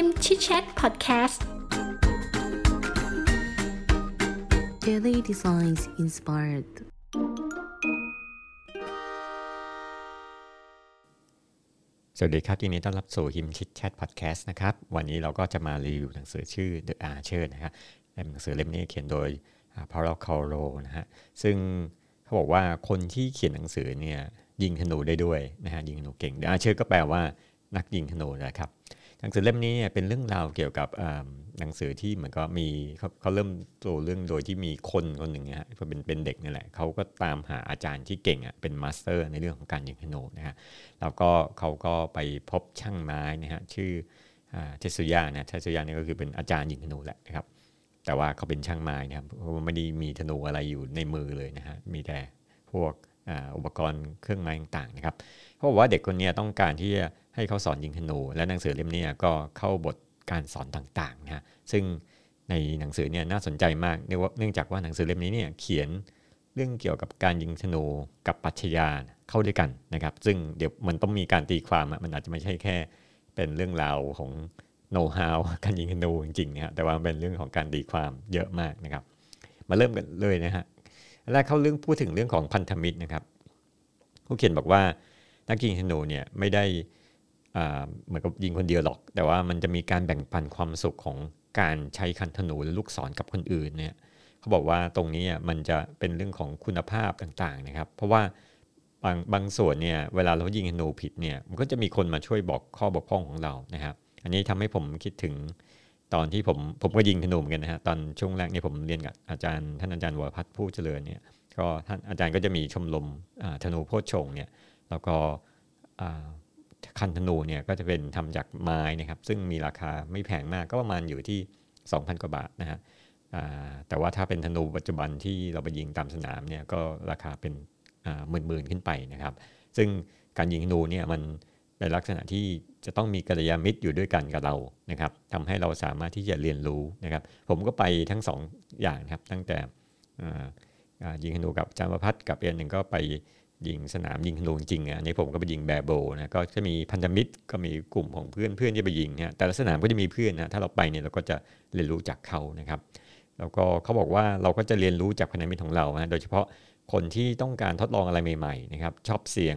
ฮิมชิดแชทพอดแคสต์ Daily Designs Inspired สวัสดีครับยินดีต้อนรับสู่ฮิมชิดแชทพอดแคสต์นะครับ วันนี้เราก็จะมารีวิวหนังสือชื่อ The Archer นะครับหนังสือเล่มนี้เขียนโดย Paulo Coelho นะฮะซึ่งเขาบอกว่าคนที่เขียนหนังสือเนี่ยยิงธนูได้ด้วยนะฮะยิงธนูเก่ง The Archer ก็แปลว่านักยิงธนูนะครับ หนังสือเล่มนี้เนี่ยเป็นเรื่องราวเกี่ยวกับหนังสือที่เหมือนก็มีเขาเขาเริ่มตัวเรื่องโดยที่มีคนคนหนึ่งนะฮะเป็นเป็นเด็กนี่แหละเขาก็ตามหาอาจารย์ที่เก่งอะเป็นมาสเตอร์ในเรื่องของการยิงธนูนะฮะแล้วก็เขาก็ไปพบช่างไม้นะฮะชื่อเทสุยะนะเทสุยะนี่ก็คือเป็นอาจารย์ยิงธนูแหละนะครับ แต่ว่าเขาเป็นช่างไม้นะครับเพราะไม่ได้มีธนูอะไรอยู่ในมือเลยนะฮะมีแต่พวกอุปกรณ์เครื่องไม้ต่างๆนะครับเขาบอกว่าเด็กคนนี้ต้องการที่จะ ให้เขาสอนยิงธนู และหนังสือเล่มนี้ก็เข้าบทการสอนต่างๆนะฮะซึ่งในหนังสือเนี่ยน่าสนใจมากเนื่องจากว่าหนังสือเล่มนี้เนี่ยเขียนเรื่องเกี่ยวกับการยิงธนูกับปัชญาเข้าด้วยกันนะครับ ซึ่งเดี๋ยวมันต้องมีการตีความมันอาจจะไม่ใช่แค่ เป็นเรื่องราวของโน้ตฮาวการยิงธนูจริงๆนะฮะแต่ว่าเป็นเรื่องของการตีความเยอะมากนะครับ มาเริ่มกันเลยนะฮะแรกเข้าเรื่องพูดถึงเรื่องของพันธมิตรนะครับผู้เขียนบอกว่านักยิงธนูเนี่ยไม่ได้ เหมือนกับยิงคนเดียวหรอก แต่ว่ามันจะมีการแบ่งปันความสุขของการใช้คันธนูและลูกศรกับคนอื่นเนี่ยเขาบอกว่าตรงนี้มันจะเป็นเรื่องของคุณภาพต่างๆนะครับ เพราะว่าบางบางส่วนเนี่ยเวลาเรายิงธนูผิดเนี่ยมันก็จะมีคนมาช่วยบอกข้อบกพร่องของเรานะครับ อันนี้ทำให้ผมคิดถึงตอนที่ผมผมก็ยิงธนูเหมือนกันนะฮะตอนช่วงแรกเนี่ยผมเรียนกับอาจารย์ท่านอาจารย์วรพัฒน์ผู้เจริญเนี่ยก็ท่านอาจารย์ก็จะมีชมรมธนูโพชงเนี่ยแล้วก็ คันธนูเนี่ยก็จะเป็นทำจากไม้นะครับซึ่งมีราคาไม่แพงมากก็ประมาณอยู่ที่ 2,000 กว่าบาทนะฮะแต่ว่าถ้าเป็นธนูปัจจุบันที่เราไปยิงตามสนามเนี่ยก็ราคาเป็นหมื่นๆขึ้นไปนะครับ ซึ่งการยิงธนูเนี่ยมันในลักษณะที่จะต้องมีกัลยาณมิตรอยู่ด้วยกันกับเรานะครับทำให้เราสามารถที่จะเรียนรู้นะครับ ผมก็ไปทั้ง2ออย่างครับตั้งแต่ยิงธนูกับจามพัฒกับเอียนหนึ่งก็ไป ยิงสนามยิงธนูจริงอะอันนี้ผมก็ไปยิงแบโบนะก็จะมีพันธมิตรก็มีกลุ่มของเพื่อนเพื่อนที่ไปยิงเนี่ยแต่ละสนามก็จะมีเพื่อนนะถ้าเราไปเนี่ยเราก็จะเรียนรู้จากเขานะครับแล้วก็เขาบอกว่าเราก็จะเรียนรู้จากพันธมิตรของเรานะโดยเฉพาะคนที่ต้องการทดลองอะไรใหม่ๆนะครับชอบเสี่ยง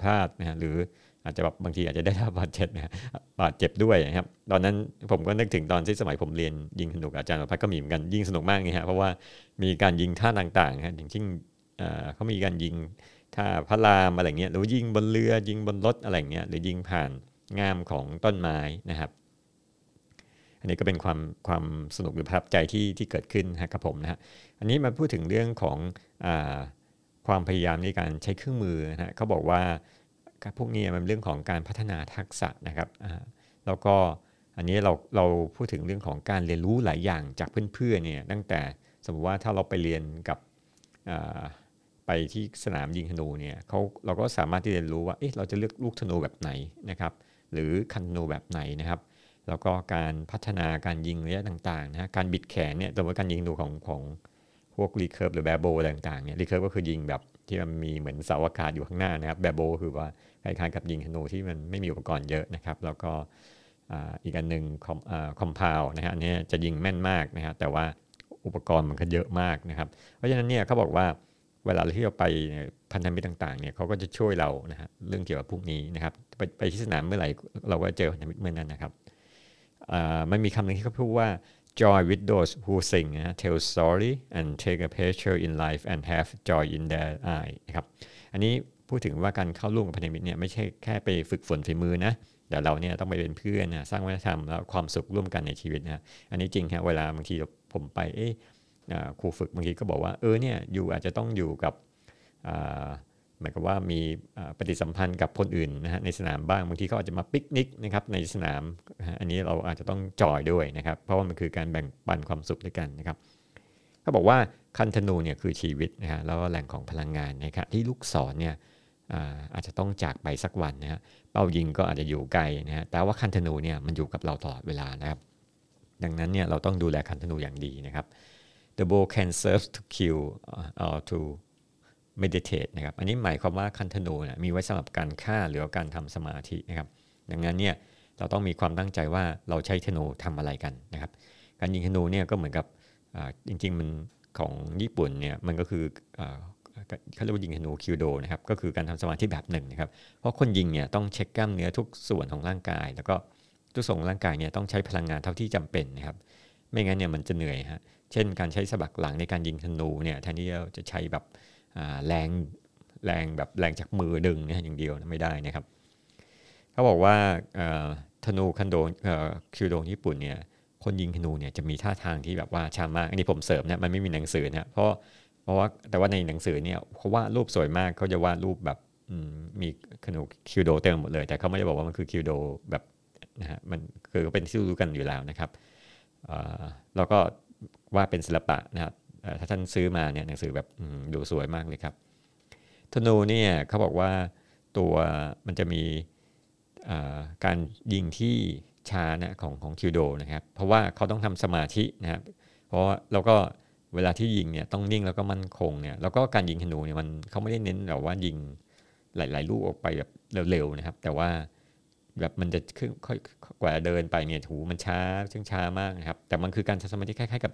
พลาดนะฮะหรืออาจจะแบบบางทีอาจจะได้รับบาดเจ็บนะบาดเจ็บด้วยนะครับตอนนั้นผมก็นึกถึงตอนที่สมัยผมเรียนยิงสนุกอาจารย์พักก็มีเหมือนกันยิงสนุกมากนี่ฮะเพราะว่ามีการยิงท่าต่างๆนะอย่างเช่นเขามีการยิง ถ้าพระรามอะไรเงี้ยหรือยิงบนเรือยิงบนรถอะไรเงี้ยหรือยิงผ่านงามของต้นไม้นะครับ อันนี้ก็เป็นความความสนุกหรือประทับใจที่ที่เกิดขึ้นกับผมนะฮะอันนี้มาพูดถึงเรื่องของอความพยายามในการใช้เครื่องมือนะฮะเขาบอกว่าพวกนี้มันเรื่องของการพัฒนาทักษะนะครับแล้วก็อันนี้เราเราพูดถึงเรื่องของการเรียนรู้หลายอย่างจากเพื่อนๆเนี่ยตั้งแต่สมมติว่าถ้าเราไปเรียนกับ ไปที่สนามยิงธนูเนี่ยเขาเราก็สามารถที่จะรู้ว่าเอ๊ะเราจะเลือกลูกธนูแบบไหนนะครับหรือคันธนูแบบไหนนะครับ แล้วก็การพัฒนาการยิงระยะต่างๆนะการบิดแขนเนี่ยสมมติการยิงธนูของของพวก recurve หรือ barebow ต่างๆเนี่ย recurve ก็คือยิงแบบที่มันมีเหมือนเสาอากาศอยู่ข้างหน้านะครับแบบโบคือว่าคล้ายๆกับยิงธนูที่มันไม่มีอุปกรณ์เยอะนะครับ แล้วก็อีกอันหนึ่ง compound นะฮะอันนี้จะยิงแม่นมากนะครับแต่ว่าอุปกรณ์มันก็เยอะมากนะครับ เพราะฉะนั้นเนี่ยเขาบอกว่า เวลาที่เราไปพันธมิตรต่างๆเนี่ยเขาก็จะช่วยเรานะฮะเรื่องเกี่ยวกับพวกนี้นะครับไปไปที่สนามเมื่อไหร่เราก็เจอพันธมิตรเมื่อนั้นนะครับมันมีคำหนึ่งที่เขาพูดว่า joy with those who sing นะ tell story and take a pleasure in life and have joy in their eye นะครับอันนี้พูดถึงว่าการเข้าร่วมกับพันธมิตรเนี่ยไม่ใช่แค่ไปฝึกฝนฝีมือนะแต่เราเนี่ยต้องไปเป็นเพื่อนนะสร้างวัฒนธรรมแล้วความสุขร่วมกันในชีวิตนะอันนี้จริงครับเวลาบางทีผมไปเอ๊ะ ครูฝึกบางทีก็บอกว่าเออเนี่ยอยู่อาจจะต้องอยู่กับหมายความว่ามีปฏิสัมพันธ์กับคนอื่นนะฮะในสนามบ้างบางทีเขาอาจจะมาปิกนิกนะครับในสนามอันนี้เราอาจจะต้องจอยด้วยนะครับ เพราะว่ามันคือการแบ่งปันความสุขด้วยกันนะครับเขาบอกว่าคันธนูเนี่ยคือชีวิตนะฮะแล้วก็แหล่งของพลังงานนะครับที่ลูกศรเนี่ยอาจจะต้องจากไปสักวันนะฮะเป้ายิงก็อาจจะอยู่ไกลนะฮะแต่ว่าคันธนูเนี่ยมันอยู่กับเราตลอดเวลานะครับ ดังนั้นเนี่ยเราต้องดูแลคันธนูอย่างดีนะครับ the bow can serve to kill or to meditate นะครับ อันนี้หมายความว่าคันธนูนะมีไว้สำหรับการฆ่าหรือการทำสมาธินะครับ ดังนั้นเนี่ยเราต้องมีความตั้งใจว่าเราใช้ธนูทำอะไรกันนะครับ การยิงธนูเนี่ยก็เหมือนกับจริงๆมันของญี่ปุ่นเนี่ยมันก็คือเขาเรียกว่ายิงธนูคิวโดนะครับ ก็คือการทำสมาธิแบบหนึ่งนะครับ เพราะคนยิงเนี่ยต้องเช็คกล้ามเนื้อทุกส่วนของร่างกาย แล้วก็ทุกส่วนของร่างกายเนี่ยต้องใช้พลังงานเท่าที่จำเป็นนะครับ ไม่งั้นเนี่ยมันจะเหนื่อยฮะ เช่น การใช้สะบักหลังในการยิงธนูเนี่ยแทนที่จะใช้แบบแรงแรงแบบแรงจากมือดึงนะอย่างเดียวไม่ได้นะครับเขาบอกว่าธนูคันโดคิวโดญี่ปุ่นเนี่ยคนยิงธนูเนี่ยจะมีท่าทางที่แบบว่าชามากอันนี้ผมเสริมเนี่ยมันไม่มีหนังสือนะเพราะเพราะว่าแต่ว่าในหนังสือเนี่ยเขาวาดรูปสวยมากเขาจะวาดรูปแบบมีขนูคิวโดเต็มหมดเลย แต่เขาไม่ได้บอกว่ามันคือคิวโดแบบนะฮะมันคือเป็นที่รู้กันอยู่แล้วนะครับแล้วก็ ว่าเป็นศิลปะนะครับถ้าท่านซื้อมาเนี่ยหนังสือแบบดูสวยมากเลยครับ ธนูเนี่ยเขาบอกว่าตัวมันจะมีการยิงที่ช้านะของของคิวโดนะครับเพราะว่าเขาต้องทำสมาธินะครับเพราะแล้วก็เวลาที่ยิงเนี่ยต้องนิ่งแล้วก็มั่นคงเนี่ยแล้วก็การยิงธนูเนี่ยมันเขาไม่ได้เน้นแบบว่ายิงหลาย ๆ ลูกออกไปแบบเร็วๆนะครับ แต่ว่าแบบมันจะขึ้นค่อยกว่าเดินไปเนี่ยถูมันช้าซึ่งช้ามากนะครับ แต่มันคือการทำสมาธิคล้ายๆกับ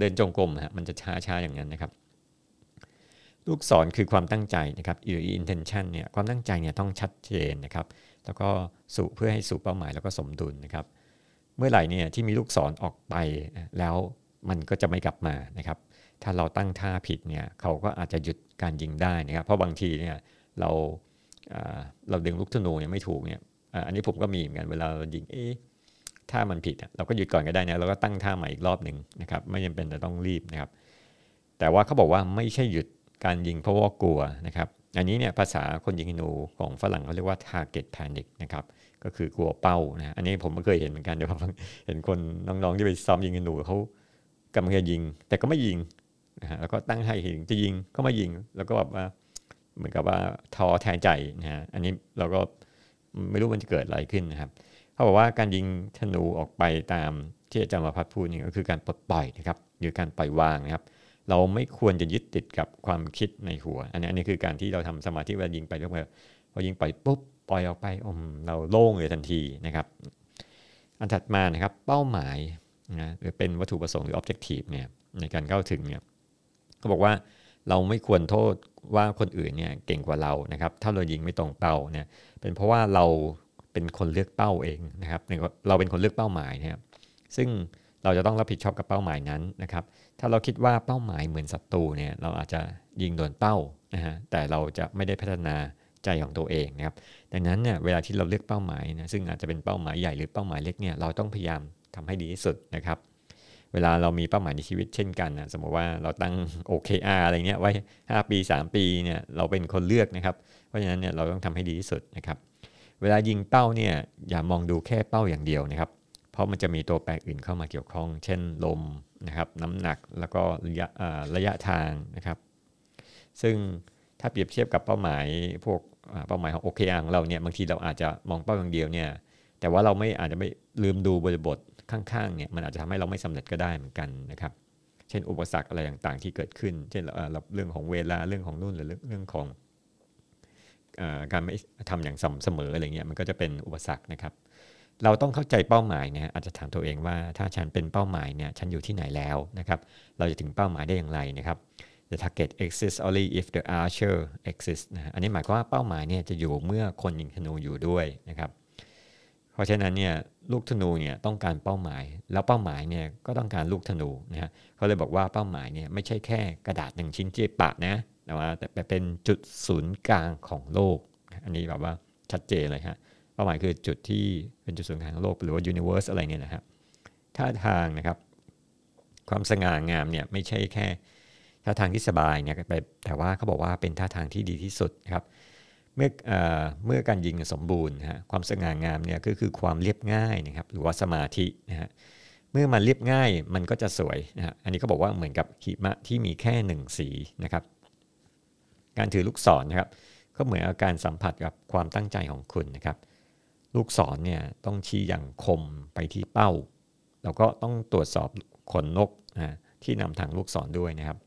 เดินจงกรมฮะมันจะช้าๆอย่างนั้นนะครับ ลูกศรคือความตั้งใจนะครับหรือ intention เนี่ยความตั้งใจเนี่ยต้องชัดเจนนะครับ แล้วก็สู่เพื่อให้สู่เป้าหมายแล้วก็สมดุลนะครับ เมื่อไหร่เนี่ยที่มีลูกศรออกไปแล้วมันก็จะไม่กลับมานะครับ ถ้าเราตั้งท่าผิดเนี่ยเขาก็อาจจะหยุดการยิงได้นะครับ เพราะบางทีเนี่ยเราเราดึงลูกธนูเนี่ยไม่ถูกเนี่ยอันนี้ผมก็มีเหมือนกันเวลาเรายิงเอ๊ะ ถ้ามันผิดเราก็หยุดก่อนก็ได้นะเราก็ตั้งท่าใหม่อีกรอบหนึ่งนะครับไม่จำเป็นจะต้องรีบนะครับแต่ว่าเขาบอกว่าไม่ใช่หยุดการยิงเพราะว่ากลัวนะครับอันนี้เนี่ยภาษาคนยิงธนูของฝรั่งเขาเรียกว่า target panic นะครับก็คือกลัวเป้านะอันนี้ผมก็เคยเห็นเหมือนกันเดี๋ยวเห็นคนน้องๆที่ไปซ้อมยิงธนูเขากำลังจะยิง แต่ก็ไม่ยิงนะฮะแล้วก็ตั้งให้ยิงจะยิงก็ไม่ยิง แล้วก็แบบว่าเหมือนกับว่าท้อแทนใจนะฮะอันนี้เราก็ไม่รู้มันจะเกิดอะไรขึ้นนะครับ เขาบอกว่าการยิงธนูออกไปตามที่อาจารย์มาพัดพูดนี่ก็คือการปลดปล่อยนะครับหรือการปล่อยวางนะครับ เราไม่ควรจะยึดติดกับความคิดในหัว อันนี้อันนี้คือการที่เราทำสมาธิเวลายิงไปแล้วพอยิงไปปุ๊บปล่อยออกไปอมเราโล่งเลยทันทีนะครับ อันถัดมานะครับเป้าหมายนะหรือเป็นวัตถุประสงค์หรือ objective เนี่ยในการเข้าถึงเนี่ยเขาบอกว่าเราไม่ควรโทษว่าคนอื่นเนี่ยเก่งกว่าเรานะครับ ถ้าเรายิงไม่ตรงเป้าเนี่ยเป็นเพราะว่าเรา เป็นคนเลือกเป้าเองนะครับเราเป็นคนเลือกเป้าหมายนะครับซึ่งเราจะต้องรับผิดชอบกับเป้าหมายนั้นนะครับ ถ้าเราคิดว่าเป้าหมายเหมือนศัตรูเนี่ยเราอาจจะยิงโดนเป้านะฮะแต่เราจะไม่ได้พัฒนาใจของตัวเองนะครับ ดังนั้นเนี่ยเวลาที่เราเลือกเป้าหมายนะซึ่งอาจจะเป็นเป้าหมายใหญ่หรือเป้าหมายเล็กเนี่ยเราต้องพยายามทำให้ดีที่สุดนะครับ เวลาเรามีเป้าหมายในชีวิตเช่นกันนะสมมติว่าเราตั้ง OKR อะไรเงี้ยไว้ 5 ปี 3 ปีเนี่ยเราเป็นคนเลือกนะครับ เพราะฉะนั้นเนี่ยเราต้องทำให้ดีที่สุดนะครับ เวลายิงเป้าเนี่ยอย่ามองดูแค่เป้าอย่างเดียวนะครับ เพราะมันจะมีตัวแปรอื่นเข้ามาเกี่ยวข้อง เช่นลมนะครับน้ำหนักแล้วก็ระยะระยะทางนะครับ ซึ่งถ้าเปรียบเทียบกับเป้าหมายพวกเป้าหมายของ OKR ของเราเนี่ยบางทีเราอาจจะมองเป้าอย่างเดียวเนี่ยแต่ว่าเราไม่อาจจะไม่ลืมดูบริบทข้างๆเนี่ยมันอาจจะทำให้เราไม่สำเร็จก็ได้เหมือนกันนะครับเช่นอุปสรรคอะไรต่างๆที่เกิดขึ้น เช่นเรื่องของเวลาเรื่องของนู่นหรือเรื่องของ การไม่ทำอย่างสม่ำเสมออะไรเงี้ยมันก็จะเป็นอุปสรรคนะครับ เราต้องเข้าใจเป้าหมายนะอาจจะถามตัวเองว่าถ้าฉันเป็นเป้าหมายเนี่ยฉันอยู่ที่ไหนแล้วนะครับเราจะถึงเป้าหมายได้อย่างไรนะครับ The target exists only if the archer exists นะอันนี้หมายความว่าเป้าหมายเนี่ยจะอยู่เมื่อคนยิงธนูอยู่ด้วยนะครับเพราะฉะนั้นเนี่ยลูกธนูเนี่ยต้องการเป้าหมาย แล้วเป้าหมายเนี่ยก็ต้องการลูกธนูนะฮะเขาเลยบอกว่าเป้าหมายเนี่ยไม่ใช่แค่กระดาษหนึ่งชิ้นที่ปะนะ แต่ว่าแต่เป็นจุดศูนย์กลางของโลก อันนี้แบบว่าชัดเจนเลยฮะเป้าหมายคือจุดที่เป็นจุดศูนย์กลางของโลกหรือว่ายูนิเวอร์สอะไรเนี่ยนะครับท่าทางนะครับ ความสง่างามเนี่ยไม่ใช่แค่ท่าทางที่สบายเนี่ยแต่ว่าเขาบอกว่าเป็นท่าทางที่ดีที่สุดนะครับเมื่ออเมื่อการยิงสมบูรณ์ฮะความสง่างามเนี่ยก็คือความเรียบง่ายนะครับหรือว่าสมาธินะฮะเมื่อมันเรียบง่ายมันก็จะสวยนะฮะอันนี้ก็บอกว่าเหมือนกับหิมะที่มีแค่หนึ่งสีนะครับ การถือลูกศรนนะครับ ก็เหมือนอาการสัมผัสกับความตั้งใจของคุณนะครับ ลูกศรเนี่ยต้องชี้อย่างคมไปที่เป้า แล้วก็ต้องตรวจสอบขนนกนะที่นำทางลูกศรด้วยนะครับ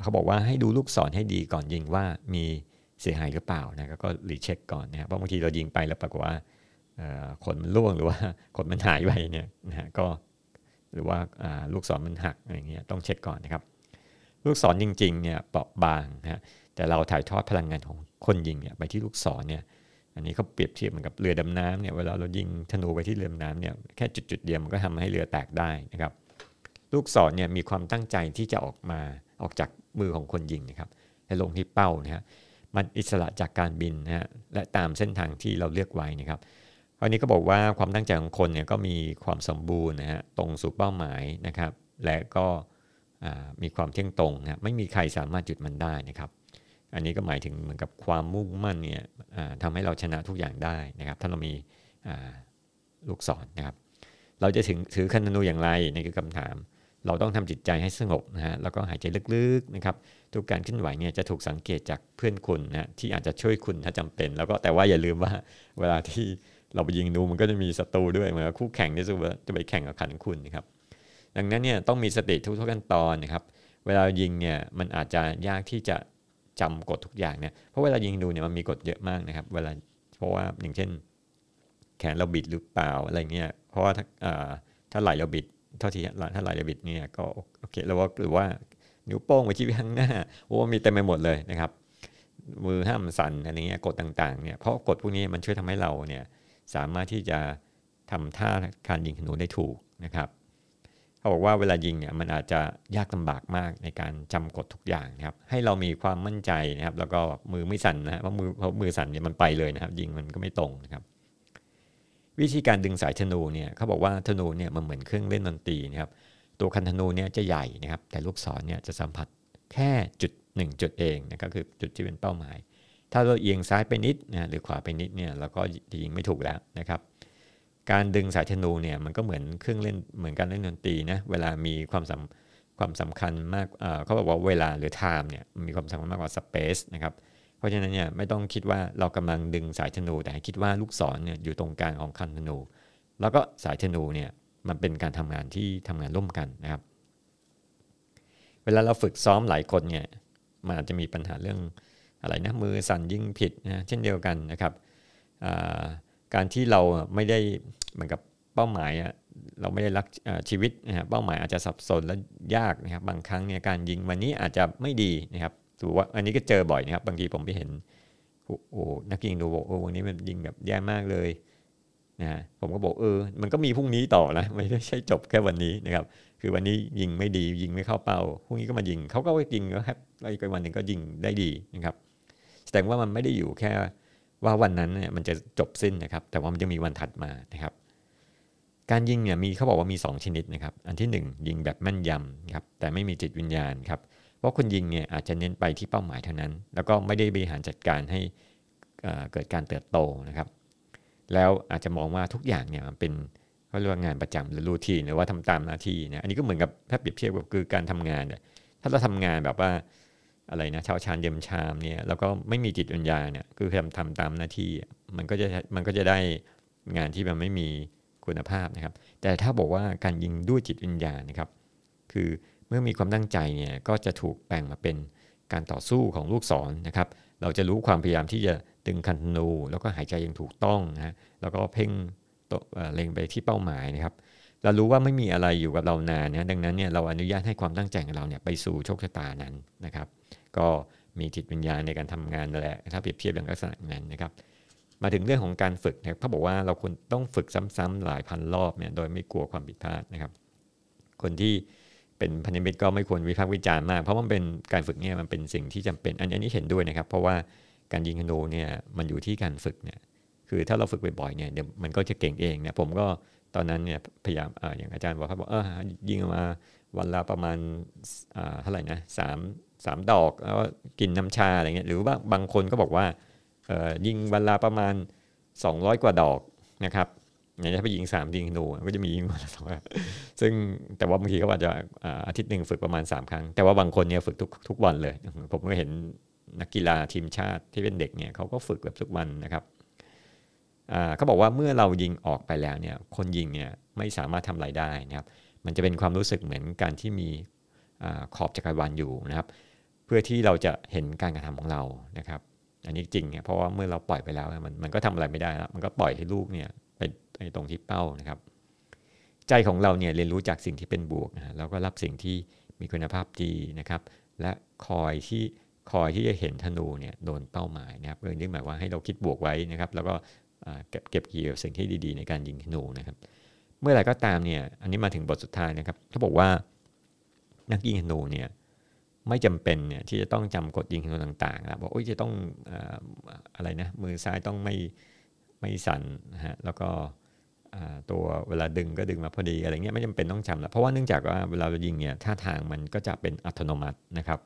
เขาบอกว่าให้ดูลูกศรให้ดีก่อนยิงว่ามีเสียหายหรือเปล่านะก็รีเช็คก่อนนะครับเพราะบางทีเรายิงไปแล้วปรากฏว่าขนมันร่วงหรือว่าขนมันหายไปเนี่ยนะฮะก็หรือว่าลูกศรมันหักอะไรเงี้ยต้องเช็คก่อนนะครับ ลูกศรจริงๆเนี่ยเปราะบางนะฮะแต่เราถ่ายทอดพลังงานของคนยิงเนี่ยไปที่ลูกศรเนี่ยอันนี้เขาเปรียบเทียบเหมือนกับเรือดำน้ำเนี่ยเวลาเรายิงธนูไปที่เรือดำน้ำเนี่ยแค่จุดๆเดียวมันก็ทำให้เรือแตกได้นะครับ ลูกศรเนี่ยมีความตั้งใจที่จะออกมาออกจากมือของคนยิงนะครับให้ลงที่เป้านะฮะมันอิสระจากการบินนะฮะและตามเส้นทางที่เราเลือกไว้นะครับคราวนี้ก็บอกว่าความตั้งใจของคนเนี่ยก็มีความสมบูรณ์นะฮะตรงสู่เป้าหมายนะครับ และก็ มีความเที่ยงตรงนะไม่มีใครสามารถจุดมันได้นะครับ อันนี้ก็หมายถึงเหมือนกับความมุ่งมั่นเนี่ยทำให้เราชนะทุกอย่างได้นะครับ ถ้าเรามีลูกศรนนะครับ เราจะถึงถือคันธนูอย่างไรนี่คือคำถาม เราต้องทำจิตใจให้สงบนะฮะแล้วก็หายใจลึกๆนะครับทุกการเคลื่อนไหวเนี่ยจะถูกสังเกตจากเพื่อนคุณนะที่อาจจะช่วยคุณถ้าจำเป็น แล้วก็แต่ว่าอย่าลืมว่าเวลาที่เราไปยิงนูมันก็จะมีศัตรูด้วยเหมือนคู่แข่งที่จะไปแข่งกับขันคุณนะครับ ดังนั้นเนี่ยต้องมีสติทุกๆขั้นตอนนะครับ เวลายิงเนี่ยมันอาจจะยากที่จะจำกฎทุกอย่างเนี่ย เพราะเวลายิงนูเนี่ยมันมีกฎเยอะมากนะครับ เวลาเพราะว่าอย่างเช่น แขนเราบิดหรือเปล่าอะไรเงี้ย เพราะว่าถ้าถ้าไหลเราบิดเท่าที่ถ้าไหลเราบิดเนี่ยก็โอเคแล้วว่าหรือว่านิ้วโป้งไปที่ข้างหน้าโอ้มีเต็มไปหมดเลยนะครับมือห้ามสั่นอะไรเงี้ยกฎต่างๆเนี่ยเพราะกฎพวกนี้มันช่วยทำให้เราเนี่ยสามารถที่จะทำท่าการยิงธนูได้ถูกนะครับ เขาบอกว่าเวลายิงเนี่ยมันอาจจะยากลำบากมากในการจำกฎทุกอย่างนะครับ ให้เรามีความมั่นใจนะครับ แล้วก็มือไม่สั่นนะเพราะมือเพราะมือสั่นเนี่ยมันไปเลยนะครับ ยิงมันก็ไม่ตรงนะครับ วิธีการดึงสายธนูเนี่ยเขาบอกว่าธนูเนี่ยมันเหมือนเครื่องเล่นดนตรีนะครับ ตัวคันธนูเนี่ยจะใหญ่นะครับ แต่ลูกศรเนี่ยจะสัมผัสแค่จุดหนึ่งจุดเองนะครับคือจุดที่เป็นเป้าหมาย ถ้าเราเอียงซ้ายไปนิดนะหรือขวาไปนิดเนี่ยเราก็ยิงไม่ถูกแล้วนะครับ การดึงสายธนูเนี่ยมันก็เหมือนเครื่องเล่นเหมือนการเล่นดนตรีนะเวลามีความสำความสำคัญมากเขาบอกว่าเวลาหรือ time เนี่ยมีความสำคัญมากกว่า space นะครับเพราะฉะนั้นเนี่ยไม่ต้องคิดว่าเรากำลังดึงสายธนู แต่ให้คิดว่าลูกศรเนี่ยอยู่ตรงกลางของคันธนู แล้วก็สายธนูเนี่ยมันเป็นการทำงานที่ทำงานร่วมกันนะครับ เวลาเราฝึกซ้อมหลายคนเนี่ยมันอาจจะมีปัญหาเรื่องอะไรนะมือสั่นยิ่งผิดนะเช่นเดียวกันนะครับ การที่เราไม่ได้เหมือนกับเป้าหมายเราไม่ได้รักชีวิตนะฮะเป้าหมายอาจจะสับสนและยากนะครับ บางครั้งเนี่ยการยิงวันนี้อาจจะไม่ดีนะครับถือว่าอันนี้ก็เจอบ่อยนะครับ บางทีผมไปเห็นโอ้นักยิงดูบอกโอ้วันนี้มันยิงแบบแย่มากเลยนะผมก็บอกเออ มันก็มีพรุ่งนี้ต่อนะไม่ใช่จบแค่วันนี้นะครับ คือวันนี้ยิงไม่ดียิงไม่เข้าเป้าพรุ่งนี้ก็มายิงเขาก็ยิงแล้วครับอีกวันหนึ่งก็ยิงได้ดีนะครับ แสดงว่ามันไม่ได้อยู่แค่ ว่าวันนั้นเนี่ยมันจะจบสิ้นนะครับ แต่ว่ามันจะมีวันถัดมานะครับ การยิงเนี่ยมีเขาบอกว่ามี 2 ชนิดนะครับ อันที่ 1 ยิงแบบแม่นยำครับแต่ไม่มีจิตวิญญาณครับเพราะคนยิงเนี่ยอาจจะเน้นไปที่เป้าหมายเท่านั้น แล้วก็ไม่ได้บริหารจัดการให้เกิดการเติบโตนะครับ แล้วอาจจะมองว่าทุกอย่างเนี่ยมันเป็นเขาเรียกว่างานประจำหรือรูทีนหรือว่าทำตามหน้าที่นะอันนี้ก็เหมือนกับถ้าเปรียบเทียบกับคือการทำงานเนี่ยถ้าเราทำงานแบบว่า อะไรนะชาวชานเยมชามเนี่ยแล้วก็ไม่มีจิตวิญญาเนี่ยคือทำทำตามหน้าที่มันก็จะมันก็จะได้งานที่มันไม่มีคุณภาพนะครับ แต่ถ้าบอกว่าการยิงด้วยจิตวิญญาณนะครับ คือเมื่อมีความตั้งใจเนี่ยก็จะถูกแปลงมาเป็นการต่อสู้ของลูกศรนนะครับ เราจะรู้ความพยายามที่จะดึงคันธนู แล้วก็หายใจอย่างถูกต้องนะแล้วก็เพ่งเล็งไปที่เป้าหมายนะครับ เรารู้ว่าไม่มีอะไรอยู่กับเรานานนะดังนั้นเนี่ยเราอนุญาตให้ความตั้งใจของเราเนี่ยไปสู่โชคชะตานั้นนะครับ ก็มีจิตวิญญาณในการทำงานนั่นแหละถ้าเปรียบเทียบอย่างลักษณะนั้นนะครับมาถึงเรื่องของการฝึกนะครับเขาบอกว่าเราควรต้องฝึกซ้ำๆหลายพันรอบเนี่ยโดยไม่กลัวความผิดพลาดนะครับ คนที่เป็นพันธมิตรก็ไม่ควรวิพากษ์วิจารณ์มาก เพราะมันเป็นการฝึกเนี่ยมันเป็นสิ่งที่จำเป็นอันนี้เห็นด้วยนะครับ เพราะว่าการยิงธนูเนี่ยมันอยู่ที่การฝึกเนี่ยคือถ้าเราฝึกบ่อยๆเนี่ยเดี๋ยวมันก็จะเก่งเองเนี่ยผมก็ ตอนนั้นเนี่ยพยายามออย่างอาจารย์บอกเขาบอกเออยิงมาวันละประมาณเท่าไหร่นะสามสามดอกแล้วกินน้ำชาอะไรเงี้ยหรือว่าบางคนก็บอกว่ายิงวันละประมาณ 200 กว่าดอกนะครับอย่างถ้าไปยิงสามยิงหนูก็จะมียิงวันละสองซึ่งแต่ว่าบางทีเขาอาจจะอาทิตย์หนึ่งฝึกประมาณ 3 ครั้ง แต่ว่าบางคนเนี่ยฝึกทุกทุกวันเลย ผมก็เห็นนักกีฬาทีมชาติที่เป็นเด็กเนี่ยเขาก็ฝึกแบบทุกวันนะครับ เขาบอกว่าเมื่อเรายิงออกไปแล้วเนี่ยคนยิงเนี่ยไม่สามารถทำอะไรได้นะครับมันจะเป็นความรู้สึกเหมือนการที่มีขอบจักรวาลอยู่นะครับ เพื่อที่เราจะเห็นการกระทำของเรานะครับ อันนี้จริงเนี่ยเพราะว่าเมื่อเราปล่อยไปแล้วมันมันก็ทำอะไรไม่ได้แล้วมันก็ปล่อยให้ลูกเนี่ยไปในตรงที่เป้านะครับ ใจของเราเนี่ยเรียนรู้จากสิ่งที่เป็นบวกนะแล้วก็รับสิ่งที่มีคุณภาพดีนะครับ และคอยที่คอยที่จะเห็นธนูเนี่ยโดนเป้าหมายนะครับเรื่องนี้หมายว่าให้เราคิดบวกไว้นะครับ แล้วก็ เก็บเก็บเกี่ยวสิ่งที่ดีๆ ในการยิงธนูนะครับ เมื่อไหร่ก็ตามเนี่ยอันนี้มาถึงบทสุดท้ายนะครับเขาบอกว่านักยิงธนูเนี่ยไม่จำเป็นเนี่ยที่จะต้องจำกฎยิงธนูต่างๆนะบอกโอ้ยจะต้องอะไรนะมือซ้ายต้องไม่ไม่สั่นนะฮะแล้วก็ตัวเวลาดึงก็ดึงมาพอดีอะไรเงี้ยไม่จำเป็นต้องจำละเพราะว่าเนื่องจากว่าเวลาเรายิงเนี่ยท่าทางมันก็จะเป็นอัตโนมัตินะครับ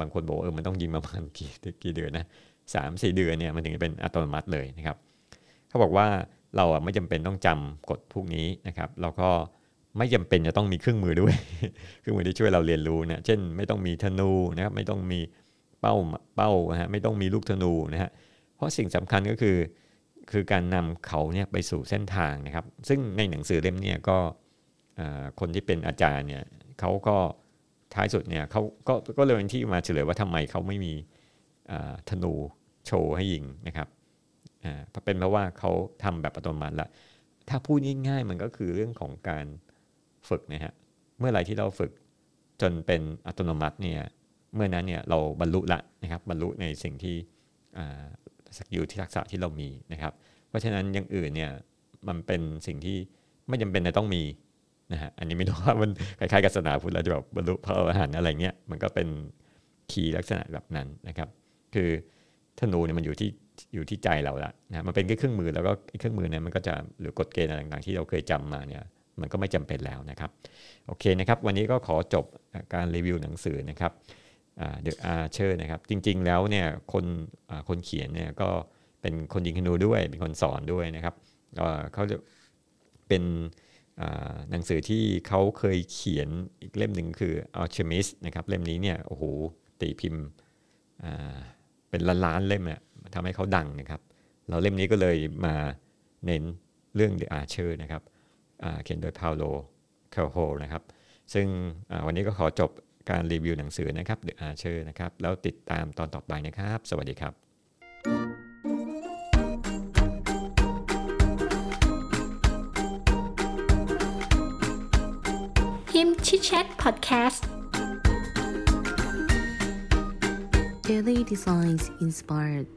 บางคนบอกเออมันต้องยิงประมาณกี่กี่เดือนนะสามสี่เดือนเนี่ยมันถึงจะเป็นอัตโนมัติเลยนะครับ เขาบอกว่าเราอะไม่จำเป็นต้องจำกฎพวกนี้นะครับแล้วก็ไม่จำเป็นจะต้องมีเครื่องมือด้วย เครื่องมือที่ช่วยเราเรียนรู้นะเช่น ไม่ต้องมีธนูนะครับไม่ต้องมีเป้าเป้านะฮะไม่ต้องมีลูกธนูนะฮะเพราะสิ่งสำคัญก็คือ คือการนำเขาเนี่ยไปสู่เส้นทางนะครับ ซึ่งในหนังสือเล่มนี้ก็คนที่เป็นอาจารย์เนี่ยเขาก็ท้ายสุดเนี่ยเขาก็ก็เลยที่มาเฉลยว่าทำไมเขาไม่มีธนูโชว์ให้ยิงนะครับ อ่าเป็นเพราะว่าเขาทำแบบอัตโนมัติละถ้าพูดง่ายๆมันก็คือเรื่องของการฝึกนะฮะเมื่อไรที่เราฝึกจนเป็นอัตโนมัติเนี่ยเมื่อนั้นเนี่ยเราบรรลุละนะครับบรรลุในสิ่งที่ skill ที่ทักษะที่เรามีนะครับ เพราะฉะนั้นอย่างอื่นเนี่ยมันเป็นสิ่งที่ไม่จำเป็นจะต้องมีนะฮะอันนี้ไม่รู้ว่ามันคล้ายๆกับศาสนาพุทธเราจะแบบบรรลุพระอรหันต์อะไรเงี้ยมันก็เป็น key ลักษณะแบบนั้นนะครับ คือธนูเนี่ยมันอยู่ที่ อยู่ที่ใจเราละนะมันเป็นแค่เครื่องมือแล้วก็เครื่องมือเนี่ยมันก็จะหรือกฎเกณฑ์อะไรต่างๆ ที่เราเคยจำมาเนี่ยมันก็ไม่จำเป็นแล้วนะครับโอเคนะครับวันนี้ก็ขอจบการรีวิวหนังสือนะครับเดอะอาร์เชอร์นะครับจริงๆแล้วเนี่ยคนคนเขียนเนี่ยก็เป็นคนยิงธนูด้วยเป็นคนสอนด้วยนะครับเขาจะเป็นหนังสือที่เขาเคยเขียนอีกเล่มหนึ่งคือ Alchemist นะครับเล่มนี้เนี่ยโอ้โหตีพิมพ์เป็นล้านๆเล่มเนี่ย ทำให้เขาดังนะครับ เราเล่มนี้ก็เลยมาเน้นเรื่อง The Archer นะครับเขียนโดยพาโลเคลโฮนะครับ ซึ่งวันนี้ก็ขอจบการรีวิวหนังสือนะครับ The Archer นะครับ แล้วติดตามตอนต่อไปนะครับ สวัสดีครับฮิมชิ Chat Podcast Daily Designs Inspired